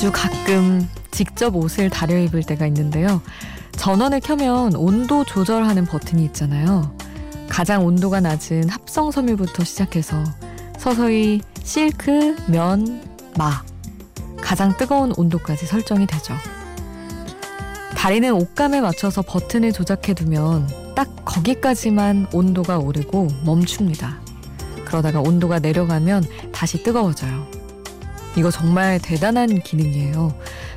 아주 가끔 직접 옷을 다려 입을 때가 있는데요. 전원을 켜면 온도 조절하는 버튼이 있잖아요. 가장 온도가 낮은 합성 섬유부터 시작해서 서서히 실크, 면, 마, 가장 뜨거운 온도까지 설정이 되죠. 다리는 옷감에 맞춰서 버튼을 조작해두면 딱 거기까지만 온도가 오르고 멈춥니다. 그러다가 온도가 내려가면 다시 뜨거워져요. 이거 정말 대단한 기능이에요.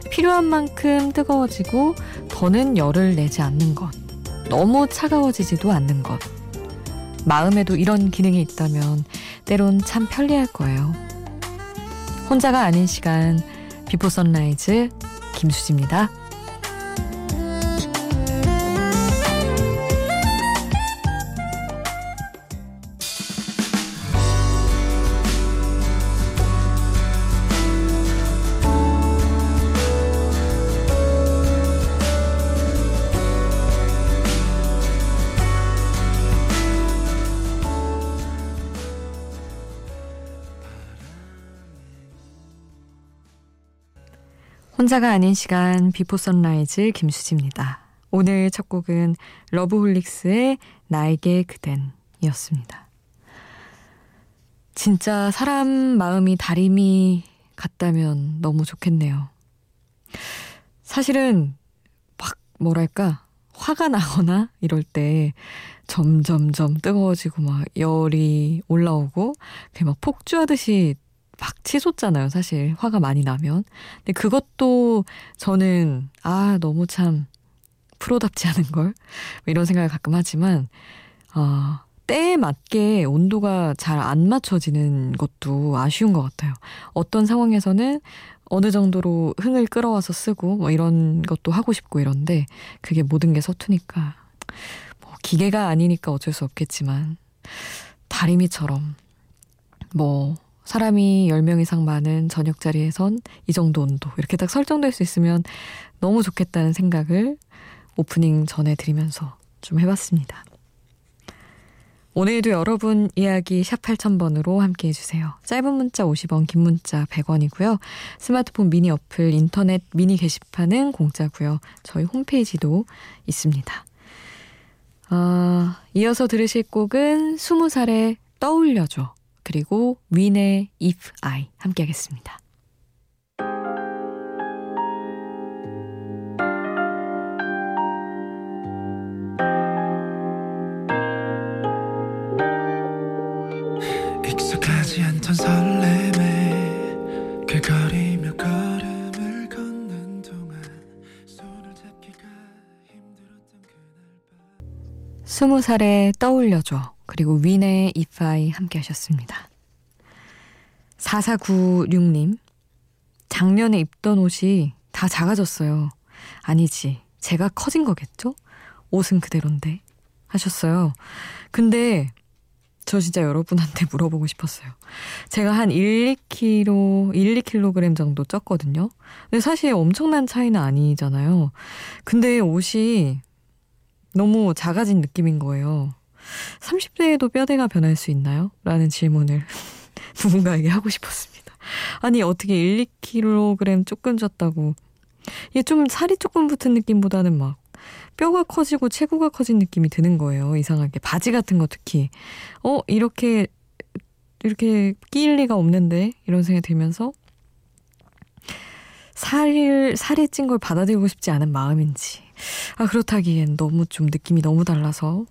필요한 만큼 뜨거워지고 더는 열을 내지 않는 것. 너무 차가워지지도 않는 것. 마음에도 이런 기능이 있다면 때론 참 편리할 거예요. 혼자가 아닌 시간 비포 선라이즈 김수지입니다. 혼자가 아닌 시간 비포 선라이즈 김수지입니다. 오늘 첫 곡은 러브홀릭스의 나에게 그댄이었습니다. 진짜 사람 마음이 다리미 같다면 너무 좋겠네요. 사실은 막 뭐랄까 화가 나거나 이럴 때 점점점 뜨거워지고 막 열이 올라오고 막 폭주하듯이 막 치솟잖아요, 사실. 화가 많이 나면. 근데 그것도 저는, 아, 너무 참, 프로답지 않은 걸? 뭐 이런 생각을 가끔 하지만, 어, 때에 맞게 온도가 잘 안 맞춰지는 것도 아쉬운 것 같아요. 어떤 상황에서는 어느 정도로 흥을 끌어와서 쓰고, 뭐 이런 것도 하고 싶고 이런데, 그게 모든 게 서투니까. 뭐 기계가 아니니까 어쩔 수 없겠지만, 다리미처럼, 뭐, 사람이 10명 이상 많은 저녁 자리에선 이 정도 온도 이렇게 딱 설정될 수 있으면 너무 좋겠다는 생각을 오프닝 전해 드리면서 좀 해봤습니다. 오늘도 여러분 이야기 샵 8000번으로 함께 해주세요. 짧은 문자 50원, 긴 문자 100원이고요. 스마트폰 미니 어플, 인터넷 미니 게시판은 공짜고요. 저희 홈페이지도 있습니다. 어, 이어서 들으실 곡은 20살에 떠올려줘. 그리고 윈의 If I 함께 하겠습니다. 익숙하지 않던 설렘에 그 거리 몇 걸음을 걷는 동안 손을 잡기가 힘들었던 그날 밤 스무 살에 떠올려줘 그리고 윈의 I 함께 하셨습니다. 4496님, 작년에 입던 옷이 다 작아졌어요. 아니지, 제가 커진 거겠죠? 옷은 그대로인데. 하셨어요. 근데 저 진짜 여러분한테 물어보고 싶었어요. 제가 한 1, 2kg, 1, 2kg 정도 쪘거든요. 근데 사실 엄청난 차이는 아니잖아요. 근데 옷이 너무 작아진 느낌인 거예요. 30대에도 뼈대가 변할 수 있나요? 라는 질문을 누군가에게 하고 싶었습니다. 아니, 어떻게 1, 2kg 조금 쪘다고. 이게 좀 살이 조금 붙은 느낌보다는 막 뼈가 커지고 체구가 커진 느낌이 드는 거예요. 이상하게. 바지 같은 거 특히. 어, 이렇게, 이렇게 끼일 리가 없는데? 이런 생각이 들면서 살, 살이 찐 걸 받아들이고 싶지 않은 마음인지. 아, 그렇다기엔 너무 좀 느낌이 너무 달라서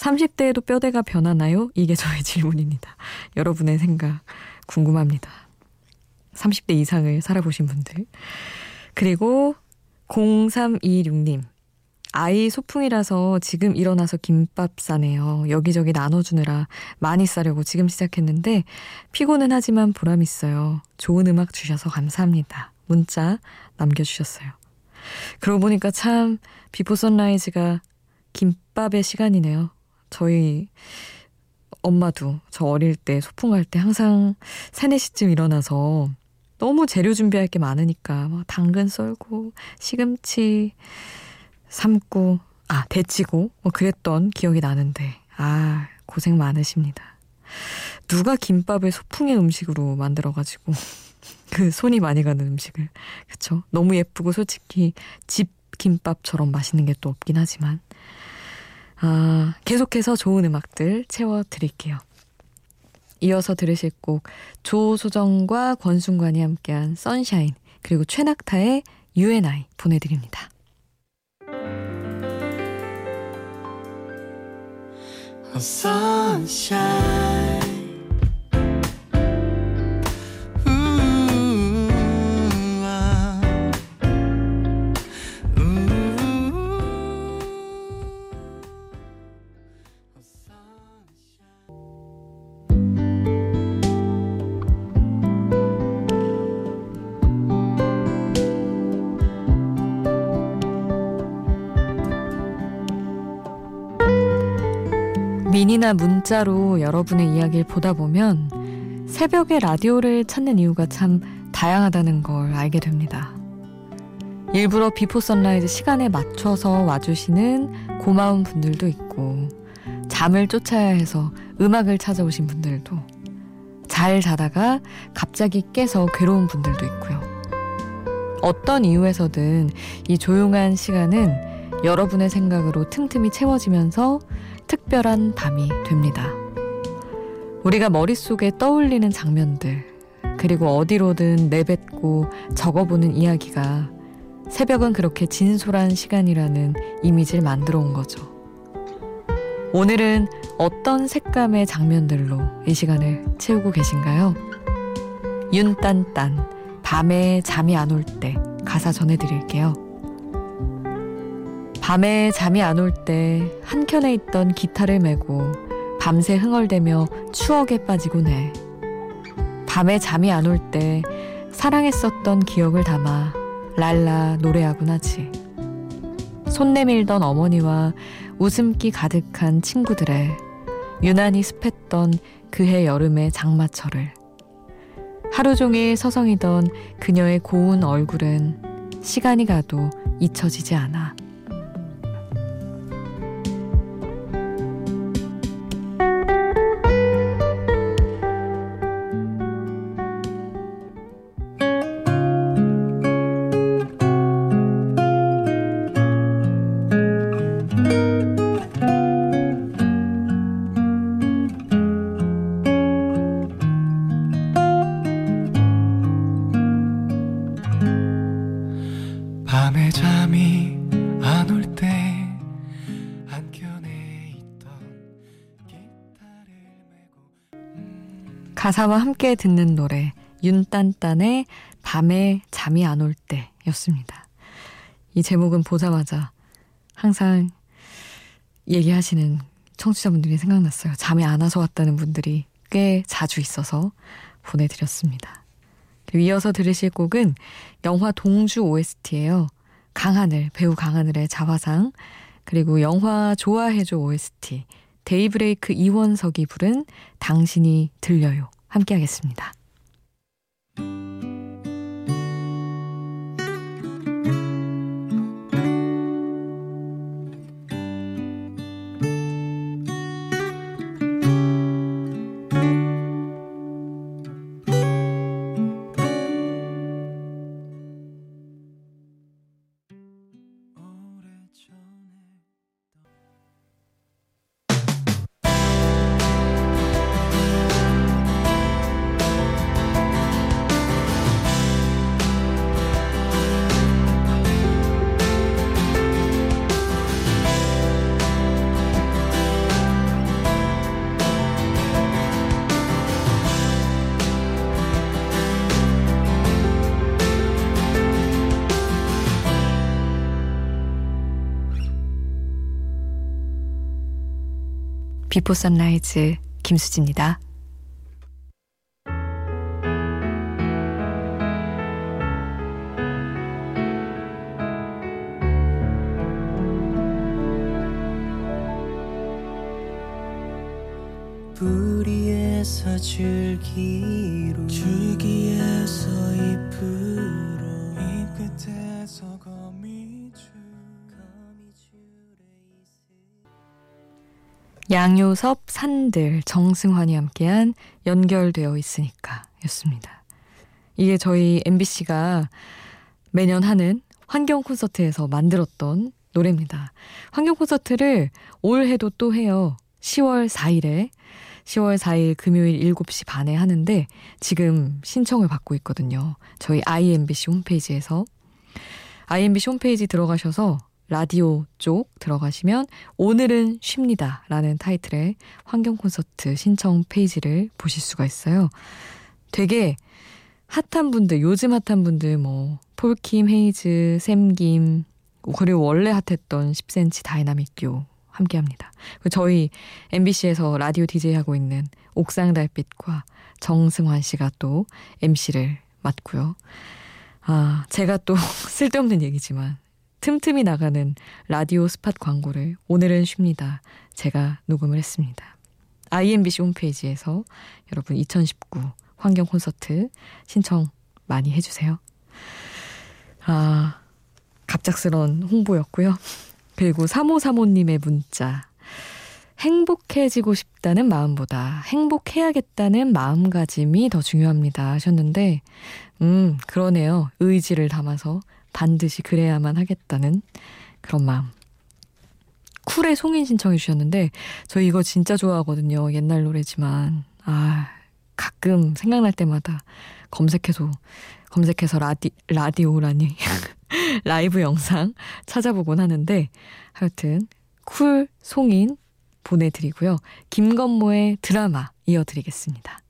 30대에도 뼈대가 변하나요? 이게 저의 질문입니다. 여러분의 생각 궁금합니다. 30대 이상을 살아보신 분들. 그리고 0326님. 아이 소풍이라서 지금 일어나서 김밥 싸네요. 여기저기 나눠주느라 많이 싸려고 지금 시작했는데 피곤은 하지만 보람 있어요. 좋은 음악 주셔서 감사합니다. 문자 남겨주셨어요. 그러고 보니까 참 비포 선라이즈가 김밥의 시간이네요. 저희 엄마도 저 어릴 때 소풍 갈때 항상 3, 4시쯤 일어나서 너무 재료 준비할 게 많으니까 막 당근 썰고 시금치 삶고 아 데치고 뭐 그랬던 기억이 나는데 아 고생 많으십니다. 누가 김밥을 소풍의 음식으로 만들어가지고 그 손이 많이 가는 음식을. 그쵸? 너무 예쁘고 솔직히 집 김밥처럼 맛있는 게 또 없긴 하지만. 아, 계속해서 좋은 음악들 채워드릴게요. 이어서 들으실 곡 조소정과 권순관이 함께한 선샤인 그리고 최낙타의 UNI 보내드립니다. sunshine 미니나 문자로 여러분의 이야기를 보다 보면 새벽에 라디오를 찾는 이유가 참 다양하다는 걸 알게 됩니다. 일부러 비포 선라이즈 시간에 맞춰서 와주시는 고마운 분들도 있고, 잠을 쫓아야 해서 음악을 찾아오신 분들도, 잘 자다가 갑자기 깨서 괴로운 분들도 있고요. 어떤 이유에서든 이 조용한 시간은 여러분의 생각으로 틈틈이 채워지면서 특별한 밤이 됩니다. 우리가 머릿속에 떠올리는 장면들, 그리고 어디로든 내뱉고 적어보는 이야기가 새벽은 그렇게 진솔한 시간이라는 이미지를 만들어 온 거죠. 오늘은 어떤 색감의 장면들로 이 시간을 채우고 계신가요? 윤딴딴, 밤에 잠이 안 올 때 가사 전해드릴게요. 밤에 잠이 안 올 때 한켠에 있던 기타를 메고 밤새 흥얼대며 추억에 빠지곤 해. 밤에 잠이 안 올 때 사랑했었던 기억을 담아 랄라 노래하곤 하지. 손 내밀던 어머니와 웃음기 가득한 친구들의 유난히 습했던 그해 여름의 장마철을 하루 종일 서성이던 그녀의 고운 얼굴은 시간이 가도 잊혀지지 않아. 가사와 함께 듣는 노래 윤딴딴의 밤에 잠이 안 올 때였습니다. 이 제목은 보자마자 항상 얘기하시는 청취자분들이 생각났어요. 잠이 안 와서 왔다는 분들이 꽤 자주 있어서 보내드렸습니다. 이어서 들으실 곡은 영화 동주 OST예요. 강하늘, 배우 강하늘의 자화상, 그리고 영화 좋아해줘 OST, 데이브레이크 이원석이 부른 당신이 들려요. 함께 하겠습니다. 비포 선라이즈 김수지입니다. 뿌리에서 줄기로 줄기에서 잎으로 양요섭, 산들, 정승환이 함께한 연결되어 있으니까 였습니다. 이게 저희 MBC가 매년 하는 환경 콘서트에서 만들었던 노래입니다. 환경 콘서트를 올해도 또 해요. 10월 4일에 10월 4일 금요일 7시 반에 하는데 지금 신청을 받고 있거든요. 저희 IMBC 홈페이지에서 IMBC 홈페이지 들어가셔서 라디오 쪽 들어가시면 오늘은 쉽니다 라는 타이틀의 환경 콘서트 신청 페이지를 보실 수가 있어요. 되게 핫한 분들, 요즘 핫한 분들 뭐 폴킴, 헤이즈, 샘김 그리고 원래 핫했던 10cm 다이나믹 듀오 함께 합니다. 저희 MBC에서 라디오 DJ 하고 있는 옥상 달빛과 정승환 씨가 또 MC를 맡고요. 아, 제가 또 쓸데없는 얘기지만 틈틈이 나가는 라디오 스팟 광고를 오늘은 쉽니다. 제가 녹음을 했습니다. IMBC 홈페이지에서 여러분 2019 환경 콘서트 신청 많이 해주세요. 아, 갑작스런 홍보였고요. 그리고 3535님의 문자. 행복해지고 싶다는 마음보다 행복해야겠다는 마음가짐이 더 중요합니다 하셨는데, 음, 그러네요. 의지를 담아서 반드시 그래야만 하겠다는 그런 마음. 쿨의 송인 신청해 주셨는데, 저 이거 진짜 좋아하거든요. 옛날 노래지만. 아, 가끔 생각날 때마다 검색해서, 검색해서 라디, 라디오라니. 라이브 영상 찾아보곤 하는데 하여튼 쿨 송인 보내드리고요. 김건모의 드라마 이어드리겠습니다.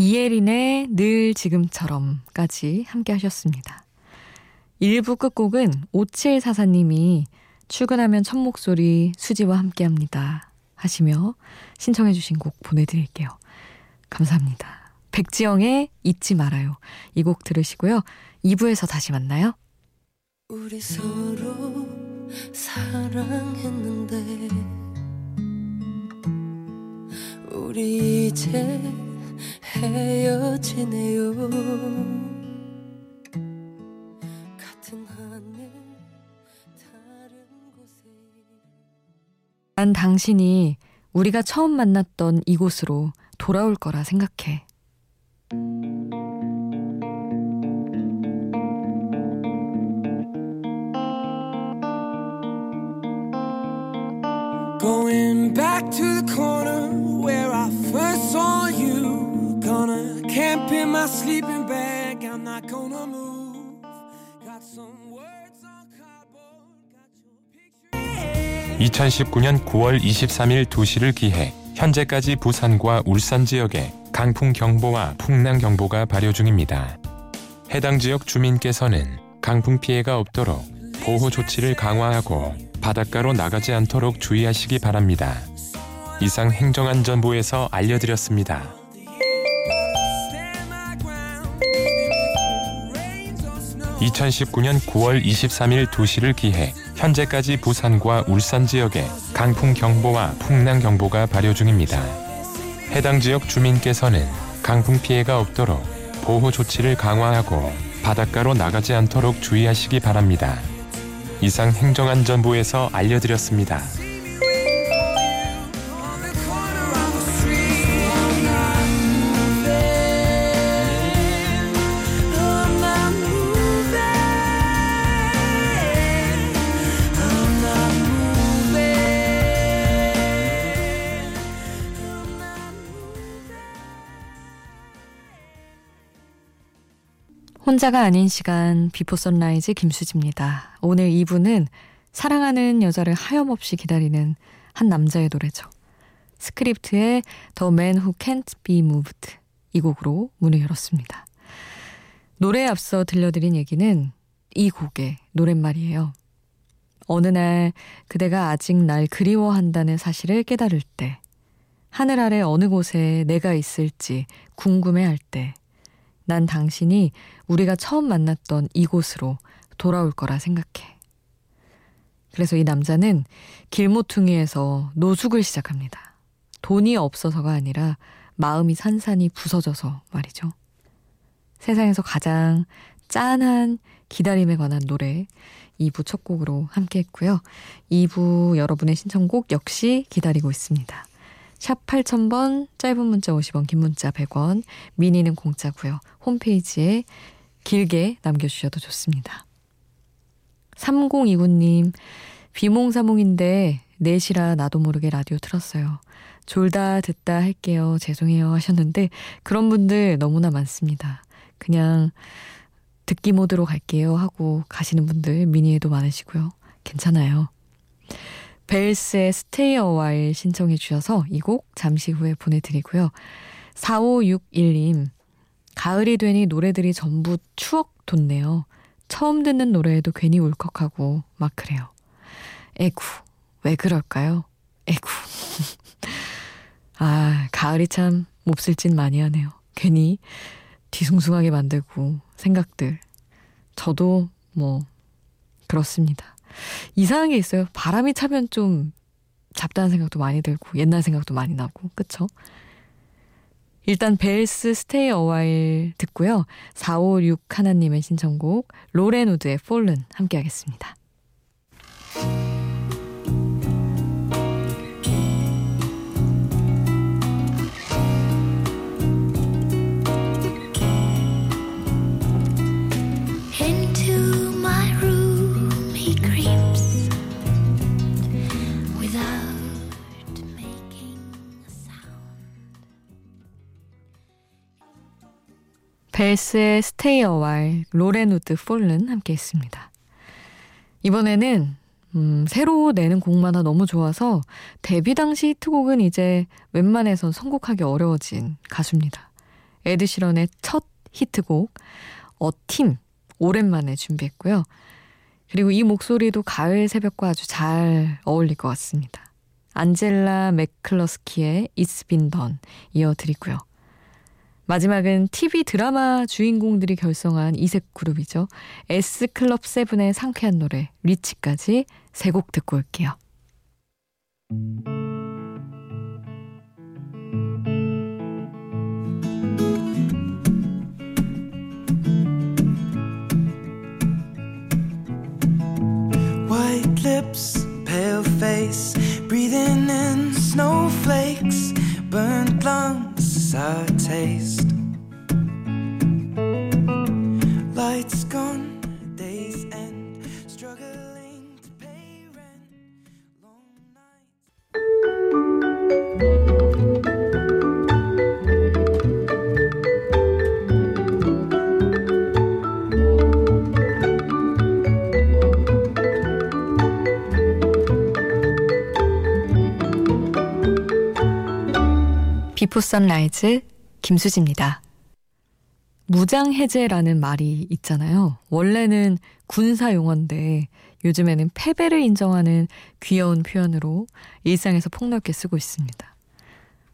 2예린의 늘 지금처럼까지 함께 하셨습니다. 1부 끝곡은 5744님이 출근하면 첫 목소리 수지와 함께 합니다. 하시며 신청해 주신 곡 보내드릴게요. 감사합니다. 백지영의 잊지 말아요. 이 곡 들으시고요. 2부에서 다시 만나요. 우리 서로 사랑했는데 우리 이제 지네요 같은 하늘 다른 곳에 난 당신이 우리가 처음 만났던 이곳으로 돌아올 거라 생각해. Going back to the corner where I first saw you. Camp in my sleeping bag. I'm not gonna move. Got some words on cardboard. Got your picture. 2019년 9월 23일 2시를 기해 현재까지 부산과 울산 지역에 강풍 경보와 풍랑 경보가 발효 중입니다. 해당 지역 주민께서는 강풍 피해가 없도록 보호 조치를 강화하고 바닷가로 나가지 않도록 주의하시기 바랍니다. 이상 행정안전부에서 알려드렸습니다. 2019년 9월 23일 2시를 기해 현재까지 부산과 울산 지역에 강풍 경보와 풍랑 경보가 발효 중입니다. 해당 지역 주민께서는 강풍 피해가 없도록 보호 조치를 강화하고 바닷가로 나가지 않도록 주의하시기 바랍니다. 이상 행정안전부에서 알려드렸습니다. 혼자가 아닌 시간 비포 선라이즈 김수지입니다. 오늘 2부는 사랑하는 여자를 하염없이 기다리는 한 남자의 노래죠. 스크립트의 The Man Who Can't Be Moved 이 곡으로 문을 열었습니다. 노래에 앞서 들려드린 얘기는 이 곡의 노랫말이에요. 어느 날 그대가 아직 날 그리워한다는 사실을 깨달을 때 하늘 아래 어느 곳에 내가 있을지 궁금해할 때 난 당신이 우리가 처음 만났던 이곳으로 돌아올 거라 생각해. 그래서 이 남자는 길모퉁이에서 노숙을 시작합니다. 돈이 없어서가 아니라 마음이 산산이 부서져서 말이죠. 세상에서 가장 짠한 기다림에 관한 노래 2부 첫 곡으로 함께 했고요. 2부 여러분의 신청곡 역시 기다리고 있습니다. 샵 8000번, 짧은 문자 50원, 긴 문자 100원, 미니는 공짜고요. 홈페이지에 길게 남겨주셔도 좋습니다. 3029님, 비몽사몽인데 4시라 나도 모르게 라디오 틀었어요. 졸다 듣다 할게요. 죄송해요 하셨는데 그런 분들 너무나 많습니다. 그냥 듣기 모드로 갈게요 하고 가시는 분들 미니에도 많으시고요. 괜찮아요. 벨스의 스테이 어와일 신청해 주셔서 이 곡 잠시 후에 보내드리고요. 4561님 가을이 되니 노래들이 전부 추억 돋네요. 처음 듣는 노래에도 괜히 울컥하고 막 그래요. 에구 왜 그럴까요? 에구 아 가을이 참 몹쓸 짓 많이 하네요. 괜히 뒤숭숭하게 만들고 생각들. 저도 뭐 그렇습니다. 이상한 게 있어요. 바람이 차면 좀 잡다한 생각도 많이 들고 옛날 생각도 많이 나고 그쵸? 일단 벨스 스테이 어와일 듣고요. 456 하나님의 신청곡 로렌우드의 폴른 함께 하겠습니다. 벨스의 Stay Awhile, 로렌 우드 Fallen 함께 했습니다. 이번에는 음, 새로 내는 곡마다 너무 좋아서 데뷔 당시 히트곡은 이제 웬만해선 선곡하기 어려워진 가수입니다. 에드시런의 첫 히트곡 A Team 오랜만에 준비했고요. 그리고 이 목소리도 가을 새벽과 아주 잘 어울릴 것 같습니다. 안젤라 맥클러스키의 It's Been Done 이어드리고요. 마지막은 TV 드라마 주인공들이 결성한 이색 그룹이죠. S클럽 세븐의 상쾌한 노래 리치까지 세 곡 듣고 올게요. Before Sunrise 김수지입니다. 무장해제라는 말이 있잖아요. 원래는 군사 용어인데 요즘에는 패배를 인정하는 귀여운 표현으로 일상에서 폭넓게 쓰고 있습니다.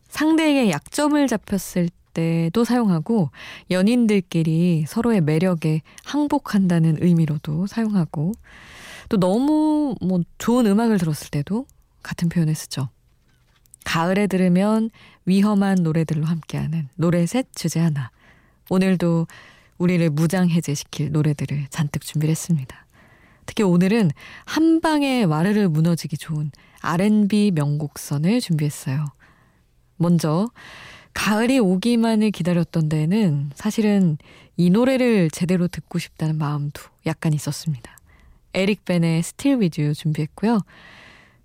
상대에게 약점을 잡혔을 때도 사용하고 연인들끼리 서로의 매력에 항복한다는 의미로도 사용하고 또 너무 뭐 좋은 음악을 들었을 때도 같은 표현을 쓰죠. 가을에 들으면 위험한 노래들로 함께하는 노래셋 주제 하나. 오늘도 우리를 무장해제시킬 노래들을 잔뜩 준비를 했습니다. 특히 오늘은 한 방에 와르르 무너지기 좋은 R&B 명곡선을 준비했어요. 먼저 가을이 오기만을 기다렸던 데에는 사실은 이 노래를 제대로 듣고 싶다는 마음도 약간 있었습니다. 에릭 베네의 Still With You 준비했고요.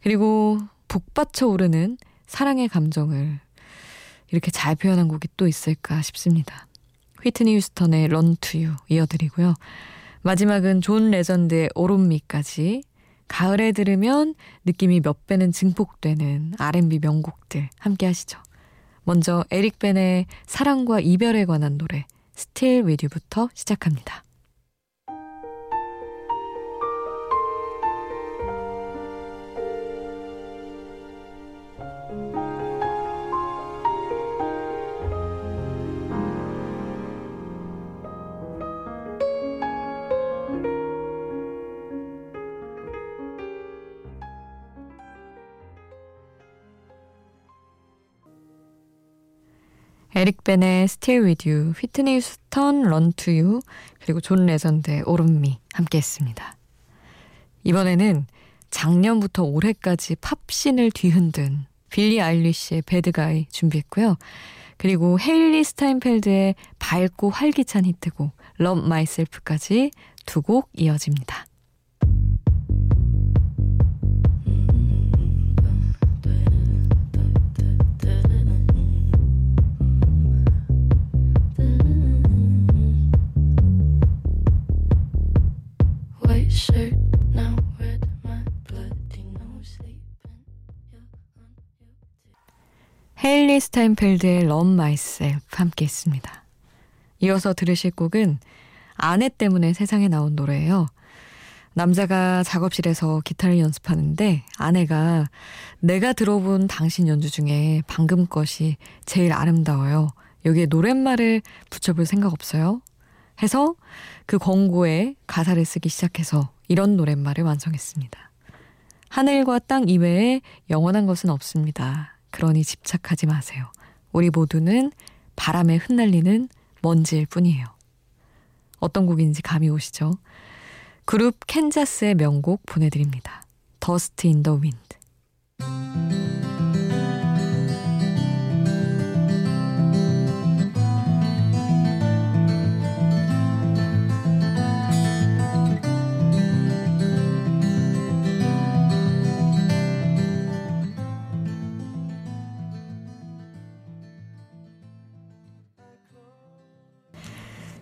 그리고 북받쳐 오르는 사랑의 감정을 이렇게 잘 표현한 곡이 또 있을까 싶습니다. 휘트니 휴스턴의 Run To You 이어드리고요. 마지막은 존 레전드의 All Of Me까지 가을에 들으면 느낌이 몇 배는 증폭되는 R&B 명곡들 함께 하시죠. 먼저 에릭 베네의 사랑과 이별에 관한 노래 스틸 위드부터 시작합니다. 에릭 베네의 Still With You, 휘트니 휴스턴 Run To You, 그리고 존 레전드의 All Of Me 함께 했습니다. 이번에는 작년부터 올해까지 팝신을 뒤흔든 빌리 아일리시의 Bad Guy 준비했고요. 그리고 헤일리 스타인펠드의 밝고 활기찬 히트곡 Love Myself까지 두 곡 이어집니다. 스타인펠드의 Love Myself 함께 했습니다. 이어서 들으실 곡은 아내 때문에 세상에 나온 노래예요. 남자가 작업실에서 기타를 연습하는데 아내가 내가 들어본 당신 연주 중에 방금 것이 제일 아름다워요. 여기에 노랫말을 붙여볼 생각 없어요? 해서 그 권고에 가사를 쓰기 시작해서 이런 노랫말을 완성했습니다. 하늘과 땅 이외에 영원한 것은 없습니다. 그러니 집착하지 마세요. 우리 모두는 바람에 흩날리는 먼지일 뿐이에요. 어떤 곡인지 감이 오시죠? 그룹 캔자스의 명곡 보내드립니다. Dust In The Wind.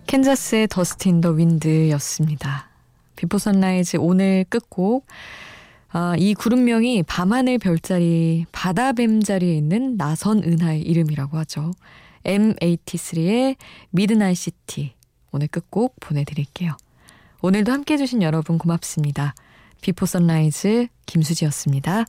캔자스의 Dust In The Wind였습니다. Before Sunrise 오늘 끝곡 아, 이 그룹명이 밤하늘 별자리 바다뱀 자리에 있는 나선 은하의 이름이라고 하죠. M83의 Midnight City 오늘 끝곡 보내드릴게요. 오늘도 함께 해 주신 여러분 고맙습니다. Before Sunrise 김수지였습니다.